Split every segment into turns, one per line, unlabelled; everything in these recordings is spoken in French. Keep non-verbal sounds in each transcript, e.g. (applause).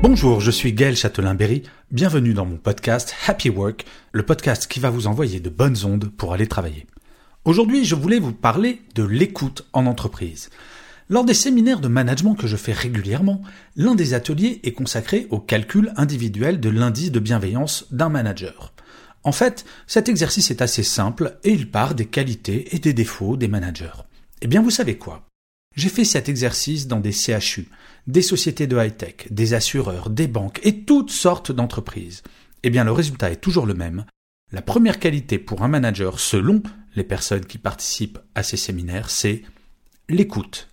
Bonjour, je suis Gaël Châtelain-Berry. Bienvenue dans mon podcast Happy Work, le podcast qui va vous envoyer de bonnes ondes pour aller travailler. Aujourd'hui, je voulais vous parler de l'écoute en entreprise. Lors des séminaires de management que je fais régulièrement, l'un des ateliers est consacré au calcul individuel de l'indice de bienveillance d'un manager. En fait, cet exercice est assez simple et il part des qualités et des défauts des managers. Eh bien, vous savez quoi? J'ai fait cet exercice dans des CHU, des sociétés de high-tech, des assureurs, des banques et toutes sortes d'entreprises. Eh bien, le résultat est toujours le même. La première qualité pour un manager, selon les personnes qui participent à ces séminaires, c'est l'écoute.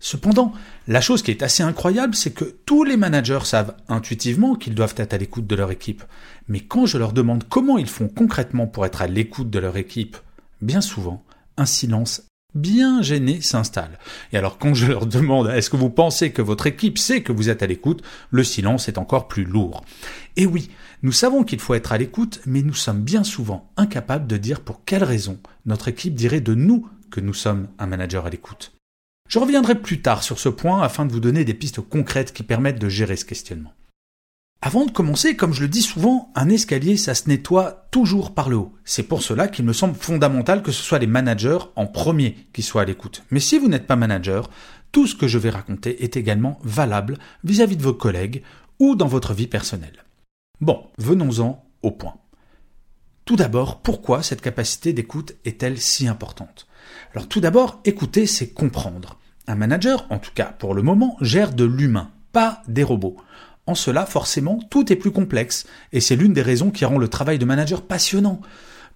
Cependant, la chose qui est assez incroyable, c'est que tous les managers savent intuitivement qu'ils doivent être à l'écoute de leur équipe. Mais quand je leur demande comment ils font concrètement pour être à l'écoute de leur équipe, bien souvent, un silence bien gêné s'installe. Et alors quand je leur demande est-ce que vous pensez que votre équipe sait que vous êtes à l'écoute, le silence est encore plus lourd. Et oui, nous savons qu'il faut être à l'écoute, mais nous sommes bien souvent incapables de dire pour quelle raison notre équipe dirait de nous que nous sommes un manager à l'écoute. Je reviendrai plus tard sur ce point afin de vous donner des pistes concrètes qui permettent de gérer ce questionnement. Avant de commencer, comme je le dis souvent, un escalier, ça se nettoie toujours par le haut. C'est pour cela qu'il me semble fondamental que ce soit les managers en premier qui soient à l'écoute. Mais si vous n'êtes pas manager, tout ce que je vais raconter est également valable vis-à-vis de vos collègues ou dans votre vie personnelle. Bon, venons-en au point. Tout d'abord, pourquoi cette capacité d'écoute est-elle si importante? Alors tout d'abord, écouter, c'est comprendre. Un manager, en tout cas pour le moment, gère de l'humain, pas des robots. En cela, forcément, tout est plus complexe, et c'est l'une des raisons qui rend le travail de manager passionnant.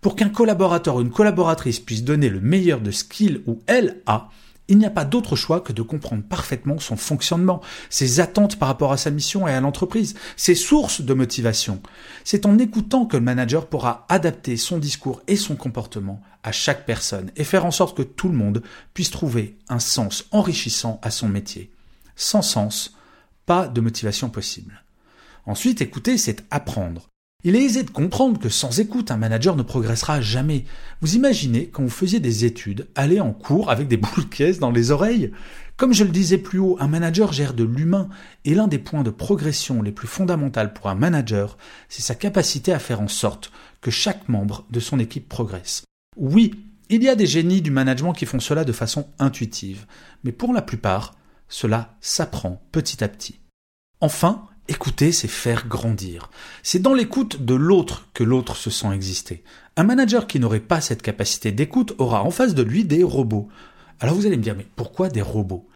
Pour qu'un collaborateur ou une collaboratrice puisse donner le meilleur de ce qu'il ou elle a, il n'y a pas d'autre choix que de comprendre parfaitement son fonctionnement, ses attentes par rapport à sa mission et à l'entreprise, ses sources de motivation. C'est en écoutant que le manager pourra adapter son discours et son comportement à chaque personne et faire en sorte que tout le monde puisse trouver un sens enrichissant à son métier. Sans sens, pas de motivation possible. Ensuite, écouter, c'est apprendre. Il est aisé de comprendre que sans écoute, un manager ne progressera jamais. Vous imaginez, quand vous faisiez des études, aller en cours avec des (laughs) boules caisses dans les oreilles? Comme je le disais plus haut, un manager gère de l'humain, et l'un des points de progression les plus fondamentaux pour un manager, c'est sa capacité à faire en sorte que chaque membre de son équipe progresse. Oui, il y a des génies du management qui font cela de façon intuitive, mais pour la plupart, cela s'apprend petit à petit. Enfin, Écouter, c'est faire grandir. C'est dans l'écoute de l'autre que l'autre se sent exister. Un manager qui n'aurait pas cette capacité d'écoute aura en face de lui des robots. Alors vous allez me dire, mais pourquoi des robots?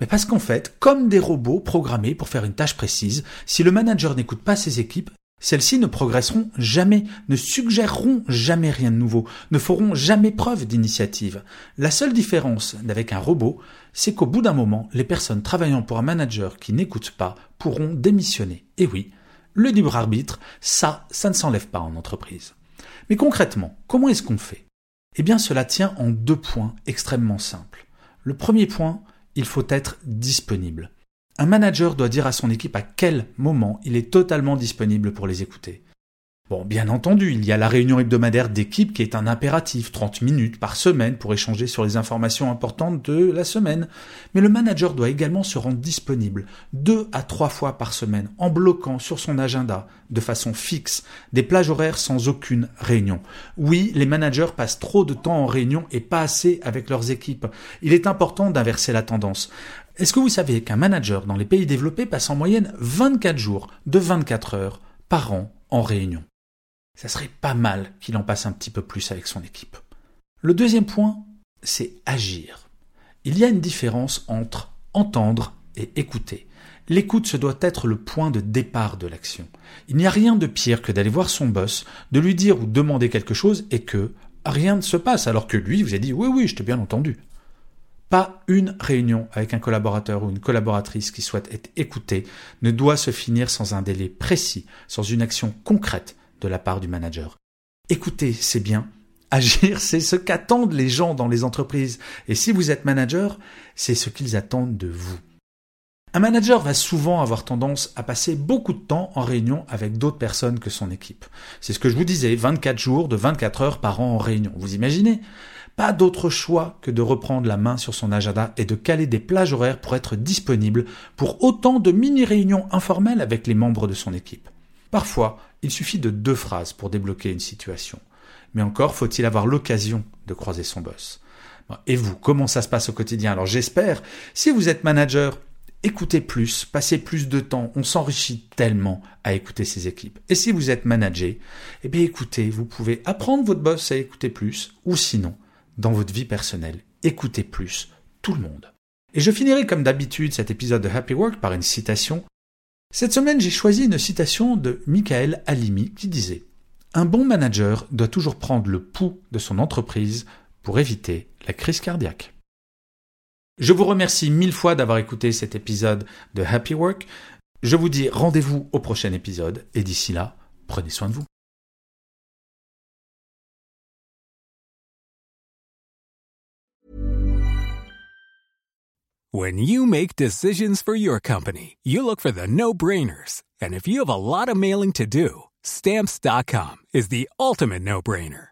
Mais parce qu'en fait, comme des robots programmés pour faire une tâche précise, si le manager n'écoute pas ses équipes, celles-ci ne progresseront jamais, ne suggéreront jamais rien de nouveau, ne feront jamais preuve d'initiative. La seule différence avec un robot, c'est qu'au bout d'un moment, les personnes travaillant pour un manager qui n'écoute pas pourront démissionner. Et oui, le libre arbitre, ça, ça ne s'enlève pas en entreprise. Mais concrètement, comment est-ce qu'on fait? Eh bien, cela tient en deux points extrêmement simples. Le premier point, il faut être disponible. Un manager doit dire à son équipe à quel moment il est totalement disponible pour les écouter. Bon, bien entendu, il y a la réunion hebdomadaire d'équipe qui est un impératif, 30 minutes par semaine pour échanger sur les informations importantes de la semaine. Mais le manager doit également se rendre disponible deux à trois fois par semaine en bloquant sur son agenda de façon fixe des plages horaires sans aucune réunion. Oui, les managers passent trop de temps en réunion et pas assez avec leurs équipes. Il est important d'inverser la tendance. Est-ce que vous savez qu'un manager dans les pays développés passe en moyenne 24 jours de 24 heures par an en réunion? Ça serait pas mal qu'il en passe un petit peu plus avec son équipe. Le deuxième point, c'est agir. Il y a une différence entre entendre et écouter. L'écoute, ce doit être le point de départ de l'action. Il n'y a rien de pire que d'aller voir son boss, de lui dire ou demander quelque chose et que rien ne se passe alors que lui vous a dit oui oui, je t'ai bien entendu. Pas une réunion avec un collaborateur ou une collaboratrice qui souhaite être écoutée ne doit se finir sans un délai précis, sans une action concrète de la part du manager. Écouter, c'est bien. Agir, (laughs) c'est ce qu'attendent les gens dans les entreprises. Et si vous êtes manager, c'est ce qu'ils attendent de vous. Un manager va souvent avoir tendance à passer beaucoup de temps en réunion avec d'autres personnes que son équipe. C'est ce que je vous disais, 24 jours de 24 heures par an en réunion. Vous imaginez? Pas d'autre choix que de reprendre la main sur son agenda et de caler des plages horaires pour être disponible pour autant de mini-réunions informelles avec les membres de son équipe. Parfois, il suffit de deux phrases pour débloquer une situation. Mais encore faut-il avoir l'occasion de croiser son boss. Et vous, comment ça se passe au quotidien? Alors j'espère, si vous êtes manager, écoutez plus, passez plus de temps, on s'enrichit tellement à écouter ses équipes. Et si vous êtes manager, eh bien écoutez, vous pouvez apprendre votre boss à écouter plus, ou sinon, dans votre vie personnelle, écoutez plus tout le monde. Et je finirai comme d'habitude cet épisode de Happy Work par une citation. Cette semaine, j'ai choisi une citation de Michael Halimi qui disait Un bon manager doit toujours prendre le pouls de son entreprise pour éviter la crise cardiaque. Je vous remercie mille fois d'avoir écouté cet épisode de Happy Work. Je vous dis rendez-vous au prochain épisode et d'ici là, prenez soin de vous.
When you make decisions for your company, you look for the no-brainers. And if you have a lot of mailing to do, stamps.com is the ultimate no-brainer.